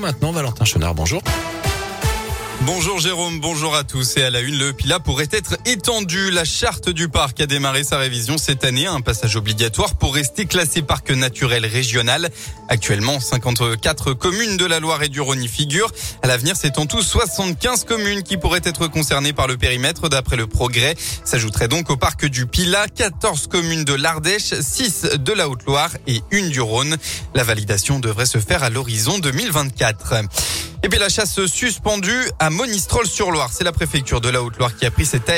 Maintenant, Valentin Chenard, bonjour. Bonjour Jérôme, bonjour à tous. Et à la une, le Pila pourrait être étendu. La charte du parc a démarré sa révision cette année, un passage obligatoire pour rester classé parc naturel régional. Actuellement, 54 communes de la Loire et du Rhône y figurent. À l'avenir, c'est en tout 75 communes qui pourraient être concernées par le périmètre d'après le progrès. S'ajouterait donc au parc du Pila 14 communes de l'Ardèche, 6 de la Haute-Loire et une du Rhône. La validation devrait se faire à l'horizon 2024. La chasse suspendue à Monistrol-sur-Loire. C'est la préfecture de la Haute-Loire qui a pris cet,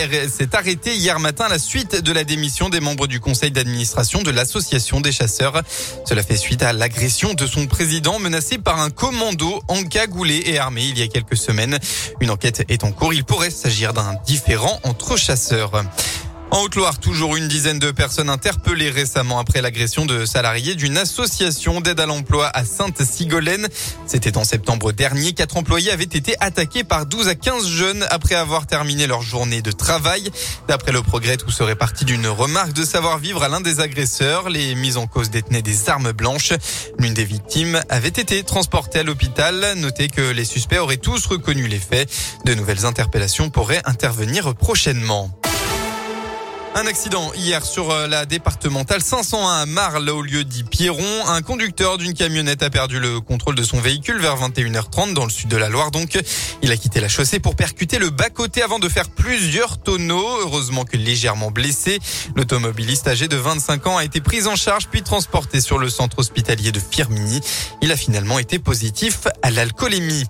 arrêté hier matin à la suite de la démission des membres du conseil d'administration de l'association des chasseurs. Cela fait suite à l'agression de son président menacé par un commando encagoulé et armé il y a quelques semaines. Une enquête est en cours. Il pourrait s'agir d'un différent entre chasseurs. En Haute-Loire, toujours une dizaine de personnes interpellées récemment après l'agression de salariés d'une association d'aide à l'emploi à Sainte-Sigolène. C'était en septembre dernier. Quatre employés avaient été attaqués par 12 à 15 jeunes après avoir terminé leur journée de travail. D'après le progrès, tout serait parti d'une remarque de savoir-vivre à l'un des agresseurs. Les mises en cause détenaient des armes blanches. L'une des victimes avait été transportée à l'hôpital. Notez que les suspects auraient tous reconnu les faits. De nouvelles interpellations pourraient intervenir prochainement. Un accident hier sur euh, la départementale 501 à Marle au lieu dit Pierron. Un conducteur d'une camionnette a perdu le contrôle de son véhicule vers 21h30 dans le sud de la Loire. Donc, il a quitté la chaussée pour percuter le bas-côté avant de faire plusieurs tonneaux. Heureusement que légèrement blessé. L'automobiliste âgé de 25 ans a été pris en charge puis transporté sur le centre hospitalier de Firmini. Il a finalement été positif à l'alcoolémie.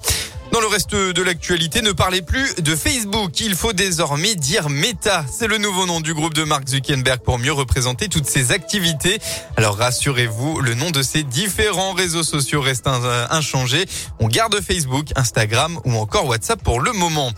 Dans le reste de l'actualité, ne parlez plus de Facebook. Il faut désormais dire Meta. C'est le nouveau nom du groupe de Mark Zuckerberg pour mieux représenter toutes ses activités. Alors rassurez-vous, le nom de ces différents réseaux sociaux reste inchangé. On garde Facebook, Instagram ou encore WhatsApp pour le moment.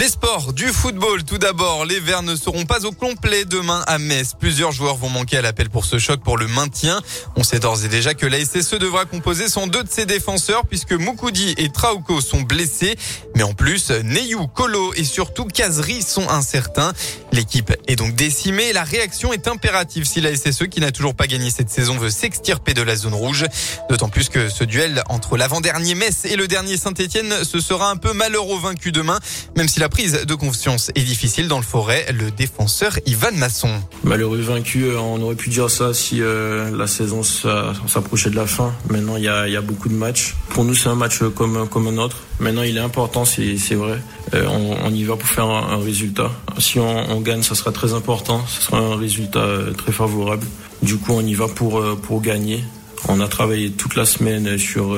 Les sports du football, tout d'abord, les Verts ne seront pas au complet demain à Metz. Plusieurs joueurs vont manquer à l'appel pour ce choc pour le maintien. On sait d'ores et déjà que la SSE devra composer sans deux de ses défenseurs puisque Moukoudi et Trauco sont blessés. Mais en plus, Neyou, Kolo et surtout Kazri sont incertains. L'équipe est donc décimée. La réaction est impérative si la SSE, qui n'a toujours pas gagné cette saison, veut s'extirper de la zone rouge. D'autant plus que ce duel entre l'avant-dernier Metz et le dernier Saint-Etienne, ce sera un peu malheureux vaincu demain, même si la prise de confiance est difficile dans le forêt. Le défenseur Ivan Masson. Malheureux vaincu, euh, on aurait pu dire ça si euh, la saison s'approchait de la fin. Maintenant, il y a, beaucoup de matchs. Pour nous, c'est un match comme, comme un autre. Maintenant, il est important, c'est vrai. Euh, on, y va pour faire un, résultat. Si on, gagne, ça sera très important. Ce sera un résultat très favorable. Du coup, on y va pour gagner. On a travaillé toute la semaine sur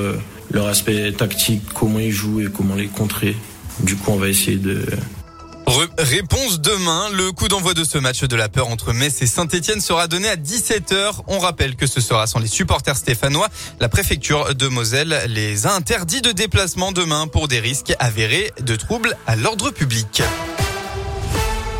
leur aspect tactique, comment ils jouent et comment les contrer. Du coup, on va essayer de réponse demain. Le coup d'envoi de ce match de la peur entre Metz et Saint-Etienne sera donné à 17h. On rappelle que ce sera sans les supporters stéphanois. La préfecture de Moselle les a interdits de déplacement demain pour des risques avérés de troubles à l'ordre public.